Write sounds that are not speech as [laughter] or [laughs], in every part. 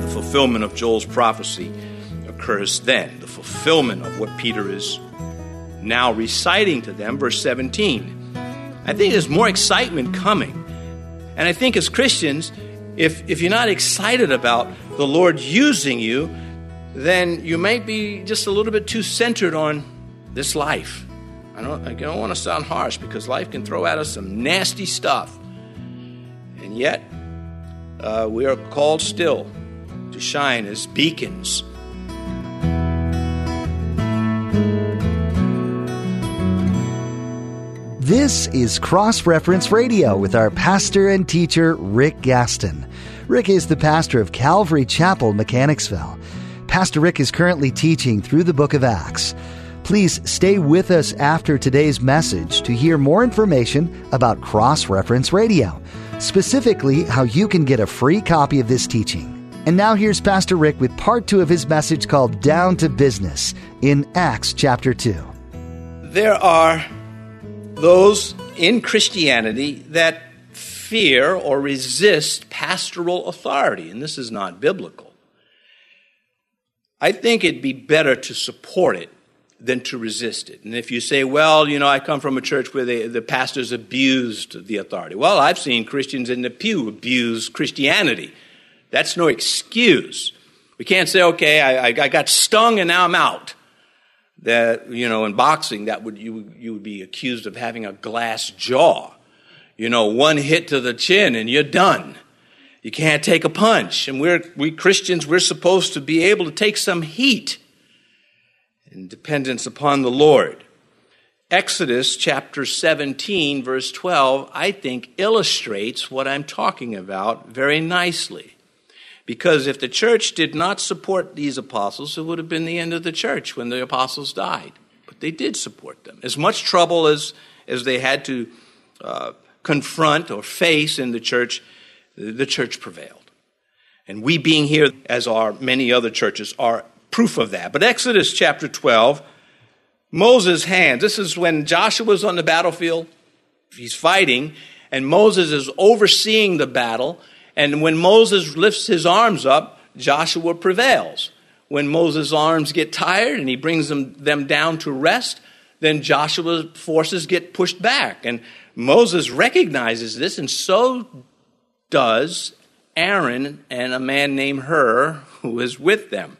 The fulfillment of Joel's prophecy occurs then, the fulfillment of what Peter is now reciting to them, verse 17. I think there's more excitement coming. And I think as Christians, if, if you're not excited about the Lord using you, then you may be just a little bit too centered on this life. I don't, I don't want to sound harsh because life can throw at us some nasty stuff. And yet, uh, we are called still to shine as beacons. This is Cross Reference Radio with our pastor and teacher, Rick Gaston. Rick is the pastor of Calvary Chapel, Mechanicsville. Pastor Rick is currently teaching through the book of Acts. Please stay with us after today's message to hear more information about Cross Reference Radio, specifically how you can get a free copy of this teaching. And now here's Pastor Rick with part two of his message called Down to Business in Acts chapter 2. There are those in Christianity that fear or resist pastoral authority, and this is not biblical. I think it'd be better to support it than to resist it. And if you say, well, you know, I come from a church where they, the pastors abused the authority. Well, I've seen Christians in the pew abuse Christianity. That's no excuse. We can't say, okay, I, I got stung and now I'm out that you know in boxing that would you you would be accused of having a glass jaw you know one hit to the chin and you're done you can't take a punch and we're we christians we're supposed to be able to take some heat in dependence upon the lord exodus chapter 17 verse 12 i think illustrates what i'm talking about very nicely because if the church did not support these apostles, it would have been the end of the church when the apostles died. But they did support them. As much trouble as, as they had to uh, confront or face in the church, the church prevailed. And we being here, as are many other churches, are proof of that. But Exodus chapter 12, Moses' hands, this is when Joshua's on the battlefield, he's fighting, and Moses is overseeing the battle and when Moses lifts his arms up, Joshua prevails. When Moses' arms get tired and he brings them, them down to rest, then Joshua's forces get pushed back. And Moses recognizes this, and so does Aaron and a man named Hur who is with them.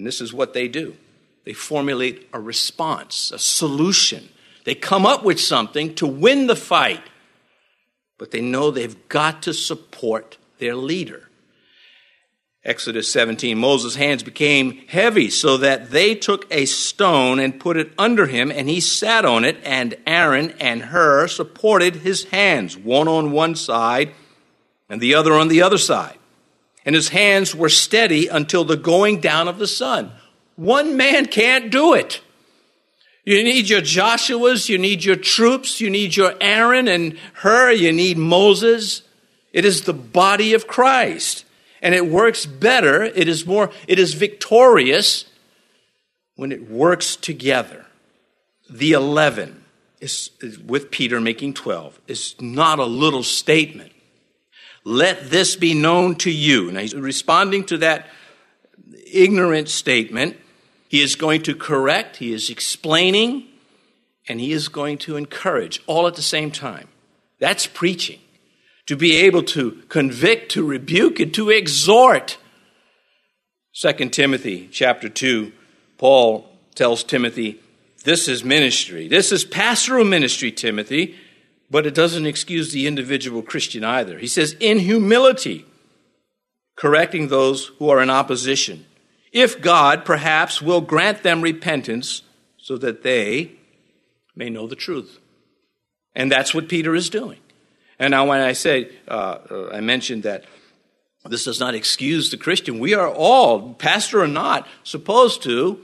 And this is what they do they formulate a response, a solution. They come up with something to win the fight but they know they've got to support their leader. Exodus 17 Moses' hands became heavy so that they took a stone and put it under him, and he sat on it, and Aaron and Hur supported his hands, one on one side and the other on the other side. And his hands were steady until the going down of the sun. One man can't do it. You need your Joshuas, you need your troops, you need your Aaron and Hur, you need Moses. It is the body of Christ. And it works better, it is more, it is victorious when it works together. The 11 is, is with Peter making 12 is not a little statement. Let this be known to you. Now he's responding to that ignorant statement he is going to correct, he is explaining, and he is going to encourage all at the same time. That's preaching. To be able to convict, to rebuke, and to exhort. 2 Timothy chapter 2, Paul tells Timothy, This is ministry. This is pastoral ministry, Timothy, but it doesn't excuse the individual Christian either. He says, In humility, correcting those who are in opposition if God perhaps will grant them repentance so that they may know the truth. And that's what Peter is doing. And now, when I say, uh, uh, I mentioned that this does not excuse the Christian, we are all, pastor or not, supposed to,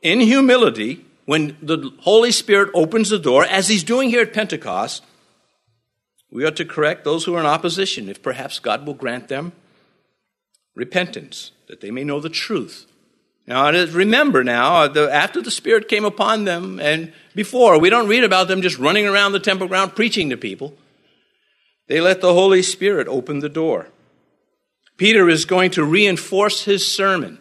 in humility, when the Holy Spirit opens the door, as he's doing here at Pentecost, we are to correct those who are in opposition, if perhaps God will grant them repentance, that they may know the truth. Now, remember now, uh, after the Spirit came upon them, and before, we don't read about them just running around the temple ground preaching to people. They let the Holy Spirit open the door. Peter is going to reinforce his sermon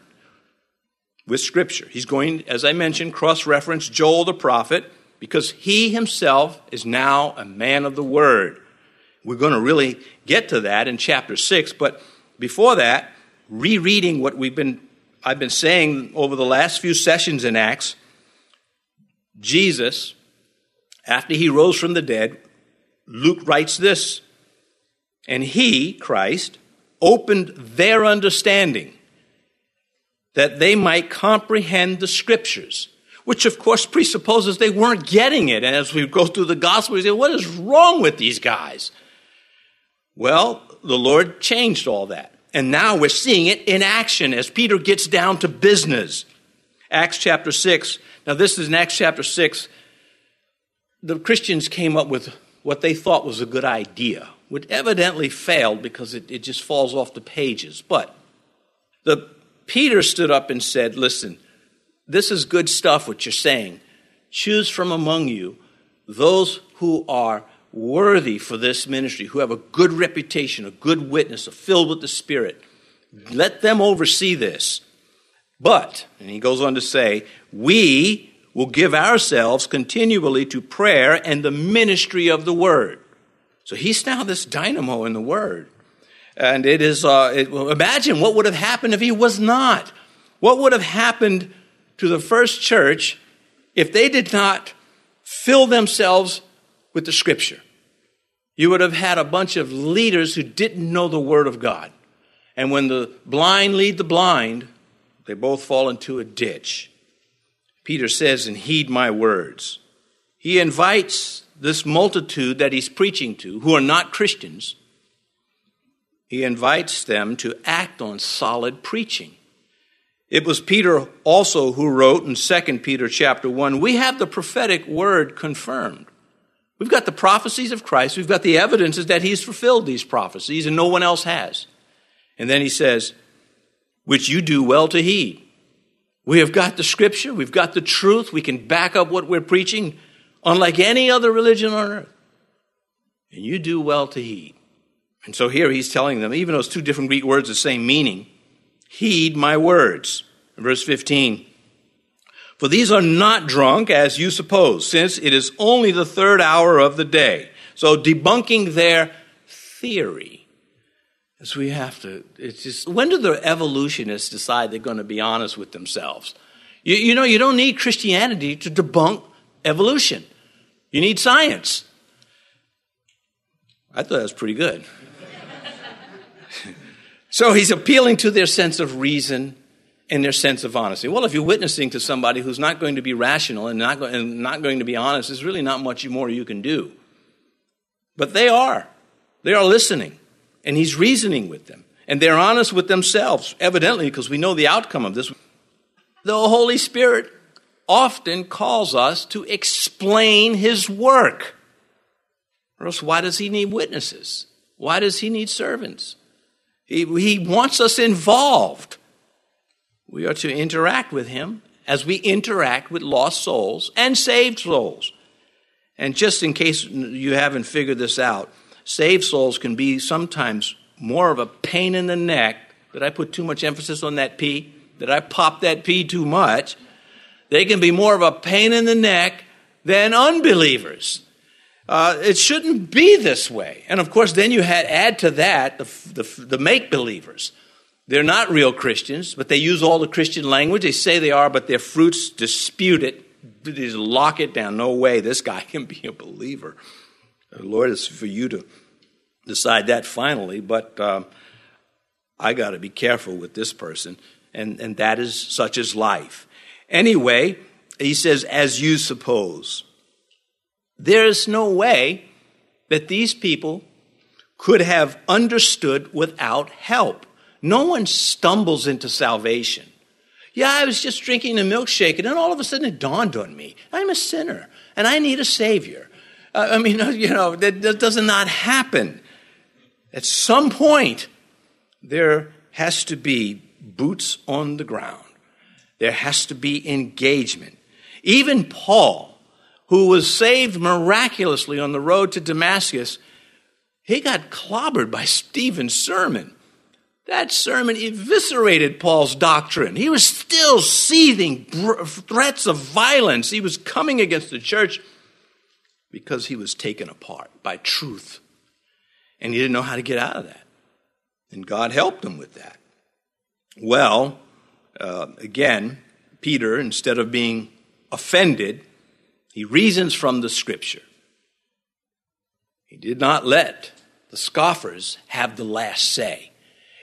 with Scripture. He's going, as I mentioned, cross reference Joel the prophet because he himself is now a man of the Word. We're going to really get to that in chapter 6, but before that, rereading what we've been I've been saying over the last few sessions in Acts, Jesus, after he rose from the dead, Luke writes this, and he, Christ, opened their understanding that they might comprehend the scriptures, which of course presupposes they weren't getting it. And as we go through the gospel, we say, what is wrong with these guys? Well, the Lord changed all that. And now we're seeing it in action as Peter gets down to business. Acts chapter 6. Now, this is in Acts chapter 6. The Christians came up with what they thought was a good idea, which evidently failed because it, it just falls off the pages. But the Peter stood up and said, Listen, this is good stuff what you're saying. Choose from among you those who are worthy for this ministry, who have a good reputation, a good witness, are filled with the Spirit. Let them oversee this. But, and he goes on to say, we will give ourselves continually to prayer and the ministry of the word. So he's now this dynamo in the word. And it is, uh, it, well, imagine what would have happened if he was not. What would have happened to the first church if they did not fill themselves with the scripture? You would have had a bunch of leaders who didn't know the Word of God. And when the blind lead the blind, they both fall into a ditch. Peter says, and heed my words. He invites this multitude that he's preaching to, who are not Christians, he invites them to act on solid preaching. It was Peter also who wrote in 2 Peter chapter 1, we have the prophetic word confirmed. We've got the prophecies of Christ. We've got the evidences that he's fulfilled these prophecies and no one else has. And then he says, which you do well to heed. We have got the scripture. We've got the truth. We can back up what we're preaching unlike any other religion on earth. And you do well to heed. And so here he's telling them, even those two different Greek words, the same meaning, heed my words. verse 15, for these are not drunk as you suppose, since it is only the third hour of the day. So debunking their theory. As we have to, it's just, when do the evolutionists decide they're going to be honest with themselves? You, you know, you don't need Christianity to debunk evolution. You need science. I thought that was pretty good. [laughs] so he's appealing to their sense of reason in their sense of honesty. Well, if you're witnessing to somebody who's not going to be rational and not, go- and not going to be honest, there's really not much more you can do. But they are. They are listening, and he's reasoning with them. And they're honest with themselves, evidently, because we know the outcome of this. The Holy Spirit often calls us to explain his work. Or else, why does he need witnesses? Why does he need servants? He, he wants us involved. We are to interact with Him as we interact with lost souls and saved souls. And just in case you haven't figured this out, saved souls can be sometimes more of a pain in the neck. Did I put too much emphasis on that P? Did I pop that P too much? They can be more of a pain in the neck than unbelievers. Uh, it shouldn't be this way. And of course, then you had add to that the, the, the make believers they're not real Christians, but they use all the Christian language. They say they are, but their fruits dispute it. They just lock it down. No way, this guy can be a believer. The Lord, is for you to decide that finally, but um, I got to be careful with this person, and, and that is such as life. Anyway, he says, as you suppose. There's no way that these people could have understood without help. No one stumbles into salvation. Yeah, I was just drinking a milkshake, and then all of a sudden it dawned on me I'm a sinner, and I need a Savior. Uh, I mean, [laughs] you know, that, that does not not happen. At some point, there has to be boots on the ground, there has to be engagement. Even Paul, who was saved miraculously on the road to Damascus, he got clobbered by [laughs] Stephen's sermon. That sermon eviscerated Paul's doctrine. He was still seething threats of violence. He was coming against the church because he was taken apart by truth. And he didn't know how to get out of that. And God helped him with that. Well, uh, again, Peter, instead of being offended, he reasons from the scripture. He did not let the scoffers have the last say.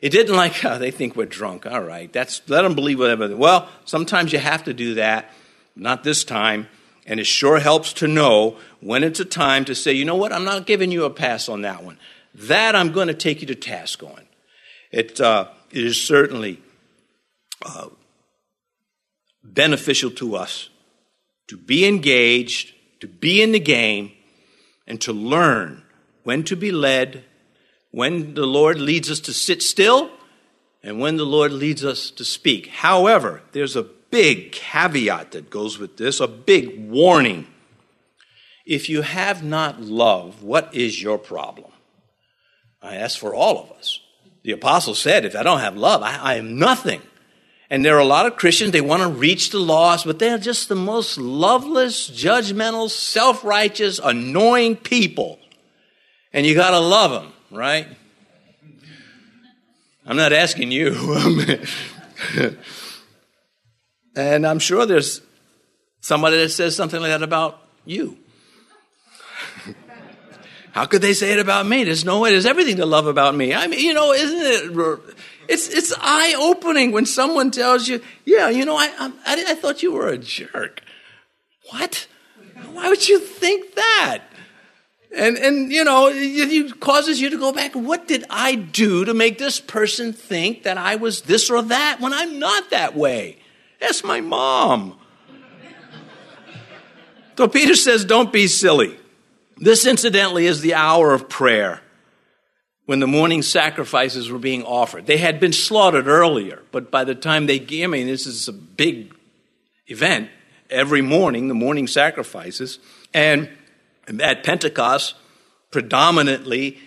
It didn't like, oh, they think we're drunk. All right, that's, let them believe whatever. Well, sometimes you have to do that, not this time. And it sure helps to know when it's a time to say, you know what, I'm not giving you a pass on that one. That I'm going to take you to task on. It, uh, certainly uh, beneficial to us to be engaged, to be in the game, and to learn when to be led, when the Lord leads us to sit still, and when the Lord leads us to speak. However, there's a big caveat that goes with this, a big warning. If you have not love, what is your problem? I ask for all of us. The apostle said, if I don't have love, I, I am nothing. And there are a lot of Christians, they want to reach the lost, but they're just the most loveless, judgmental, self righteous, annoying people and you got to love them, right? I'm not asking you. [laughs] and I'm sure there's somebody that says something like that about you. How could they say it about me? There's no way. There's everything to love about me. I mean, you know, isn't it? It's it's eye opening when someone tells you, "Yeah, you know, I, I I thought you were a jerk." What? Why would you think that? And, and you know, it causes you to go back. What did I do to make this person think that I was this or that when I'm not that way? That's my mom. so Peter says, don't be silly. This, incidentally, is the hour of prayer when the morning sacrifices were being offered. They had been slaughtered earlier, but by the time they, I mean, this is a big event. Every morning, the morning sacrifices. And at Pentecost, predominantly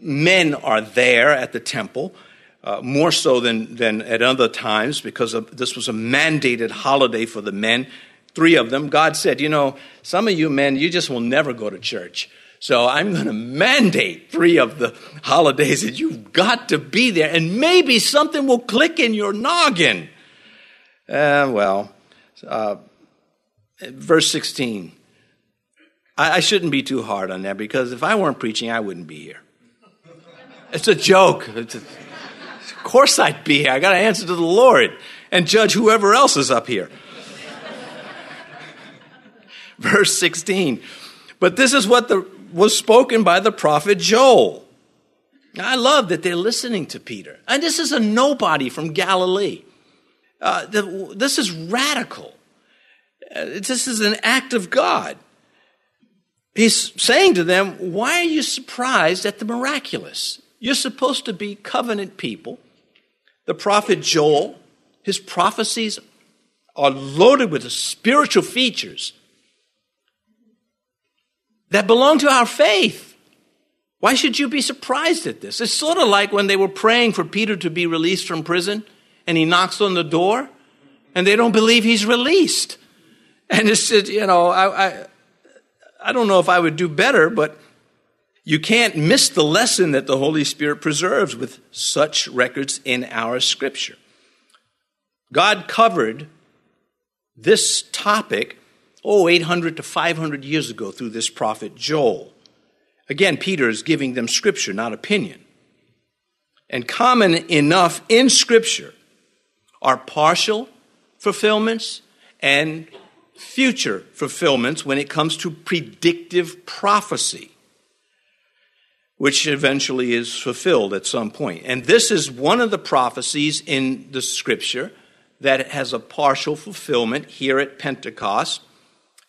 men are there at the temple, uh, more so than, than at other times because of, this was a mandated holiday for the men. Three of them, God said, You know, some of you men, you just will never go to church. So I'm going to mandate three of the holidays that you've got to be there, and maybe something will click in your noggin. Uh, well, uh, verse 16. I, I shouldn't be too hard on that because if I weren't preaching, I wouldn't be here. It's a joke. It's a, of course I'd be here. I got to answer to the Lord and judge whoever else is up here. [laughs] Verse 16. But this is what the, was spoken by the prophet Joel. I love that they're listening to Peter. And this is a nobody from Galilee. Uh, the, this is radical. Uh, this is an act of God he's saying to them, Why are you surprised at the miraculous? You're supposed to be covenant people. The prophet Joel, his prophecies are loaded with spiritual features that belong to our faith. Why should you be surprised at this? It's sort of like when they were praying for Peter to be released from prison and he knocks on the door and they don't believe he's released. And it's, you know, I, I I don't know if I would do better, but you can't miss the lesson that the Holy Spirit preserves with such records in our scripture. God covered this topic, oh, 800 to 500 years ago through this prophet Joel. Again, Peter is giving them scripture, not opinion. And common enough in scripture are partial fulfillments and future fulfillments when it comes to predictive prophecy, which eventually is fulfilled at some point. And this is one of the prophecies in the scripture that has a partial fulfillment here at Pentecost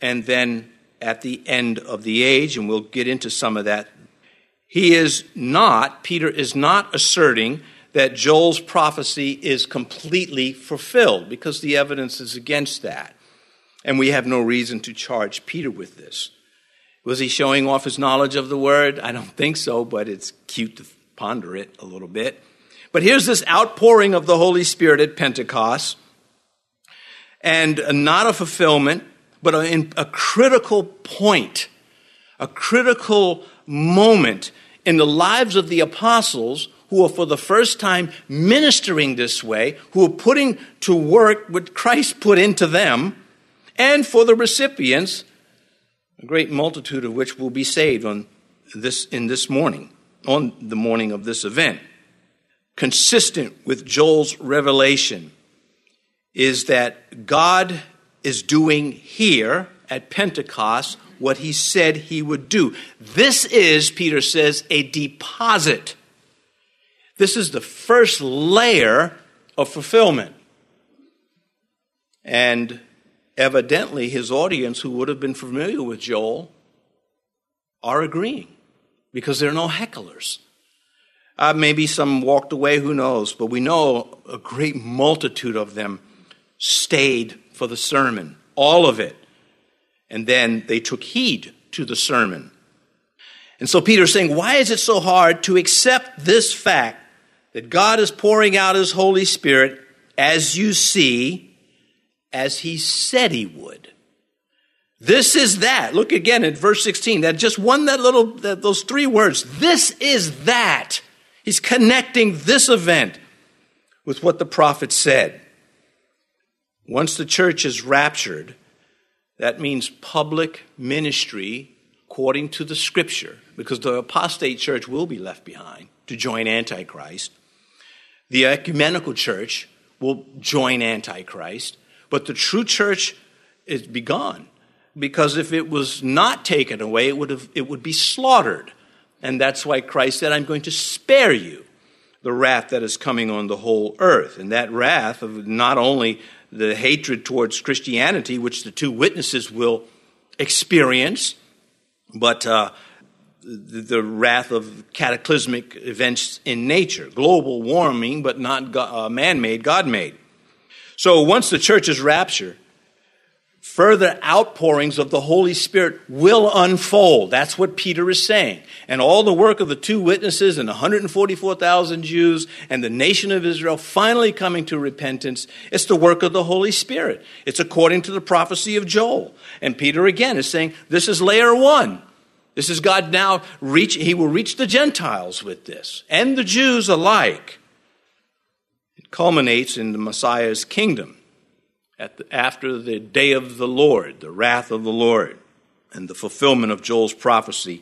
and then at the end of the age, and we'll get into some of that. He is not, Peter is not asserting that Joel's prophecy is completely fulfilled because the evidence is against that. And we have no reason to charge Peter with this. Was he showing off his knowledge of the word? I don't think so, but it's cute to ponder it a little bit. But here's this outpouring of the Holy Spirit at Pentecost, and not a fulfillment, but a, a critical point, a critical moment in the lives of the apostles who are for the first time ministering this way, who are putting to work what Christ put into them, and for the recipients, a great multitude of which will be saved on this, in this morning, on the morning of this event. Consistent with Joel's revelation is that God is doing here at Pentecost what he said he would do. This is, Peter says, a deposit. This is the first layer of fulfillment. And evidently, his audience, who would have been familiar with Joel, are agreeing because there are no hecklers. Uh, maybe some walked away, who knows? But we know a great multitude of them stayed for the sermon, all of it. And then they took heed to the sermon. And so Peter's saying, why is it so hard to accept this fact that God is pouring out his Holy Spirit as you see, as he said he would? This is that. Look again at verse 16. That just one that little that, those three words. This is that. He's connecting this event with what the prophet said. Once the church is raptured, that means public ministry according to the scripture, because the apostate church will be left behind to join Antichrist. The ecumenical church will join Antichrist, but the true church is be gone. Because if it was not taken away, it would, have, it would be slaughtered. And that's why Christ said, I'm going to spare you the wrath that is coming on the whole earth. And that wrath of not only the hatred towards Christianity, which the two witnesses will experience, but uh, the, the, wrath of cataclysmic events in nature, global warming, but not uh, man made, God made. So once the church is raptured, further outpourings of the Holy Spirit will unfold. That's what Peter is saying. And all the work of the two witnesses and 144,000 Jews and the nation of Israel finally coming to repentance, it's the work of the Holy Spirit. It's according to the prophecy of Joel. And Peter again is saying this is layer one. This is God now reach, he will reach the Gentiles with this and the Jews alike. Culminates in the Messiah's kingdom the, after the day of the Lord, the wrath of the Lord. And the fulfillment of Joel's prophecy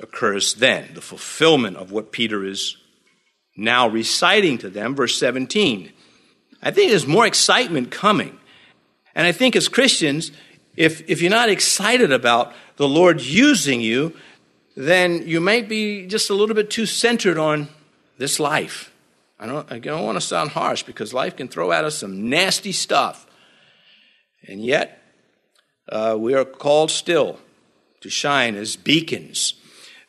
occurs then. The fulfillment of what Peter is now reciting to them, verse 17. I think there's more excitement coming. And I think as Christians, if, if you're not excited about the Lord using you, then you might be just a little bit too centered on this life. I don't, I don't want to sound harsh because life can throw at us some nasty stuff. And yet, uh, we are called still to shine as beacons.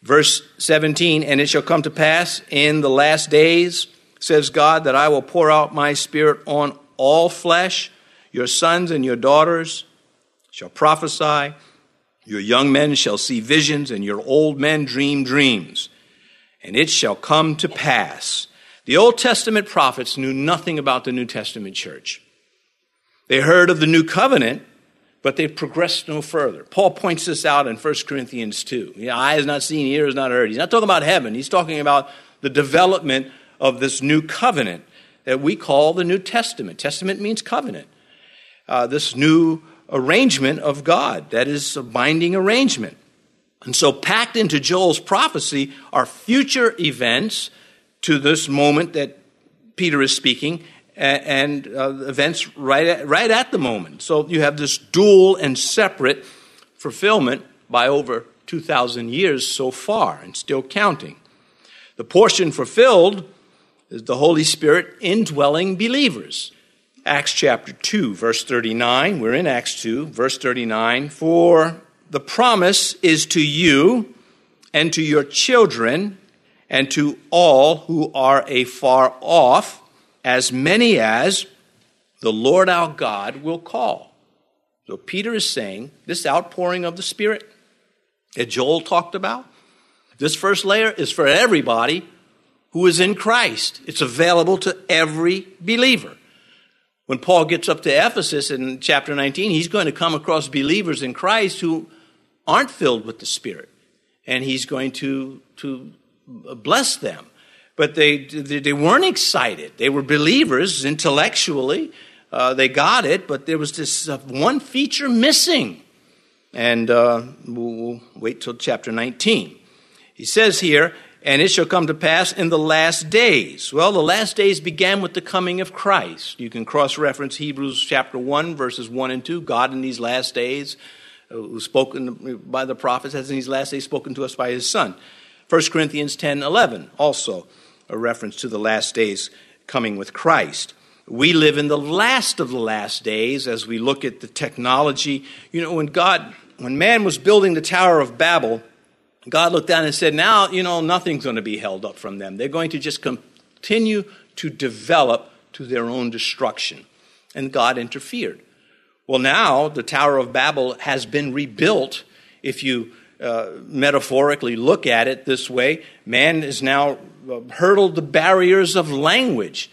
Verse 17, and it shall come to pass in the last days, says God, that I will pour out my spirit on all flesh. Your sons and your daughters shall prophesy. Your young men shall see visions, and your old men dream dreams. And it shall come to pass. The Old Testament prophets knew nothing about the New Testament church. They heard of the new covenant, but they progressed no further. Paul points this out in 1 Corinthians 2. You know, eye has not seen, ear has not heard. He's not talking about heaven, he's talking about the development of this new covenant that we call the New Testament. Testament means covenant. Uh, this new arrangement of God, that is a binding arrangement. And so, packed into Joel's prophecy are future events to this moment that Peter is speaking, and uh, events right at, right at the moment. So you have this dual and separate fulfillment by over 2,000 years so far and still counting. The portion fulfilled is the Holy Spirit indwelling believers. Acts chapter 2, verse 39. We're in Acts 2, verse 39. For the promise is to you and to your children and to all who are afar off as many as the Lord our God will call. So Peter is saying this outpouring of the Spirit that Joel talked about. This first layer is for everybody who is in Christ. It's available to every believer. When Paul gets up to Ephesus in chapter 19, he's going to come across believers in Christ who aren't filled with the Spirit. And he's going to, to bless them. But they, they weren't excited. They were believers intellectually. Uh, they got it, but there was this uh, one feature missing. And uh, we'll, wait till chapter 19. He says here, and it shall come to pass in the last days. Well, the last days began with the coming of Christ. You can cross reference Hebrews chapter 1, verses 1 and 2. God in these last days, uh, who spoken by the prophets, has in these last days spoken to us by his Son. 1 Corinthians 10 11, also a reference to the last days coming with Christ. We live in the last of the last days as we look at the technology. You know, when God, when man was building the Tower of Babel, God looked down and said, Now, you know, nothing's going to be held up from them. They're going to just continue to develop to their own destruction. And God interfered. Well, now the Tower of Babel has been rebuilt. If you uh, metaphorically look at it this way, man has now uh, hurdled the barriers of language.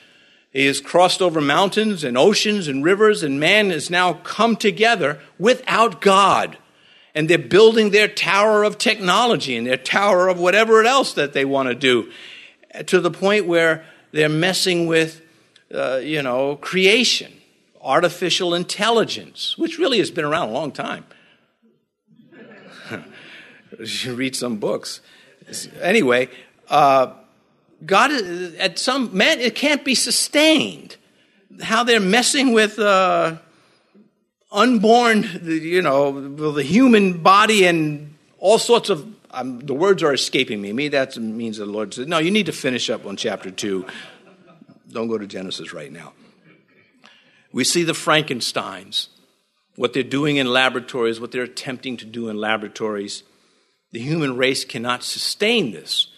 He has crossed over mountains and oceans and rivers, and man has now come together without God and they're building their tower of technology and their tower of whatever else that they want to do to the point where they're messing with, uh, you know, creation, artificial intelligence, which really has been around a long time. [laughs] you read some books. Anyway, uh, God, at some, man, it can't be sustained. How they're messing with, uh, unborn, you know, the human body and all sorts of, um, the words are escaping me. Me, that means the Lord said, no, you need to finish up on chapter 2. Don't go to Genesis right now. We see the Frankensteins, what they're doing in laboratories, what they're attempting to do in laboratories. The human race cannot sustain this.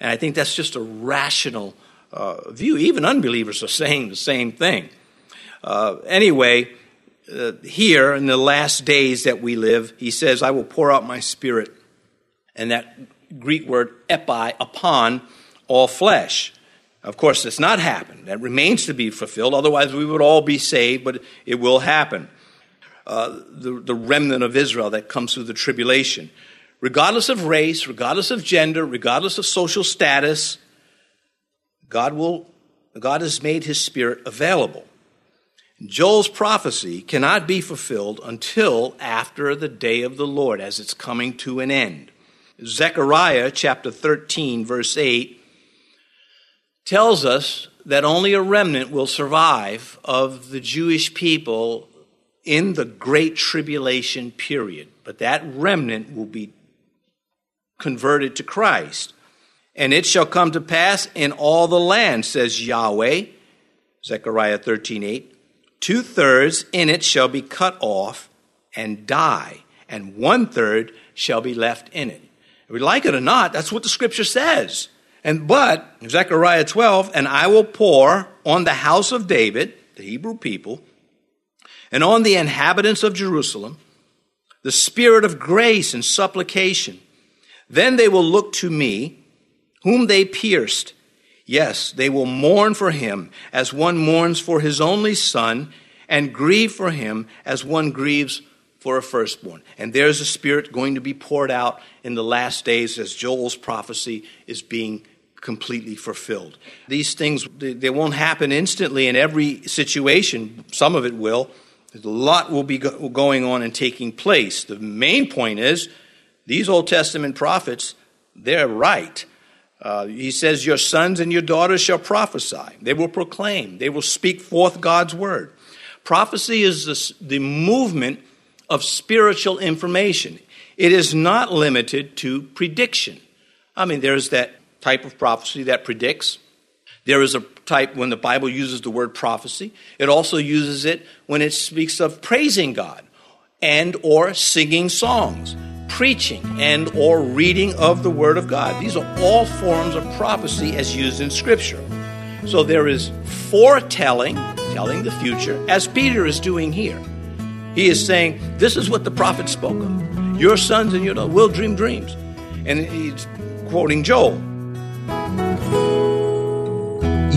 And I think that's just a rational uh, view. Even unbelievers are saying the same thing. Uh, anyway, uh, here in the last days that we live, he says, I will pour out my spirit. And that Greek word epi, upon all flesh. Of course, it's not happened. That remains to be fulfilled. Otherwise, we would all be saved, but it will happen. Uh, the, the remnant of Israel that comes through the tribulation. Regardless of race, regardless of gender, regardless of social status, God will God has made his spirit available. Joel's prophecy cannot be fulfilled until after the day of the Lord, as it's coming to an end. Zechariah chapter 13, verse 8, tells us that only a remnant will survive of the Jewish people in the Great Tribulation period. But that remnant will be converted to Christ. And it shall come to pass in all the land, says Yahweh, Zechariah 13, 8 two thirds in it shall be cut off and die, and one third shall be left in it. If we like it or not, that's what the scripture says. And but, Zechariah 12, and I will pour on the house of David, the Hebrew people, and on the inhabitants of Jerusalem, the spirit of grace and supplication. Then they will look to me, whom they pierced Yes, they will mourn for him as one mourns for his only son, and grieve for him as one grieves for a firstborn. And there's a spirit going to be poured out in the last days as Joel's prophecy is being completely fulfilled. These things, they won't happen instantly in every situation. Some of it will. A lot will be going on and taking place. The main point is these Old Testament prophets, they're right. Uh, he says, Your sons and your daughters shall prophesy. They will proclaim. They will speak forth God's word. Prophecy is the, the movement of spiritual information. It is not limited to prediction. I mean, there's that type of prophecy that predicts. There is a type when the Bible uses the word prophecy. It also uses it when it speaks of praising God and or singing songs preaching and or reading of the word of God. These are all forms of prophecy as used in scripture. So there is foretelling, telling the future, as Peter is doing here. He is saying, This is what the prophet spoke of. Your sons and your daughters will dream dreams. And he's quoting Joel.